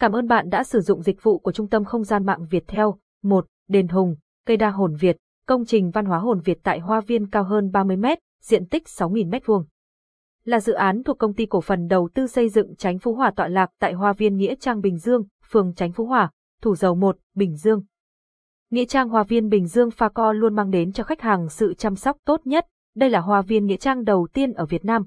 Cảm ơn bạn đã sử dụng dịch vụ của Trung tâm Không gian mạng Việt Theo. 1. Đền Hùng, cây đa hồn Việt, công trình văn hóa hồn Việt tại Hoa Viên cao hơn 30 m, diện tích 6.000 m2. Là dự án thuộc công ty cổ phần đầu tư xây dựng Tránh Phú Hòa tọa lạc tại Hoa Viên Nghĩa Trang Bình Dương, phường Tránh Phú Hòa, Thủ Dầu 1, Bình Dương. Nghĩa trang Hoa Viên Bình Dương Pha Co luôn mang đến cho khách hàng sự chăm sóc tốt nhất. Đây là Hoa Viên Nghĩa trang đầu tiên ở Việt Nam,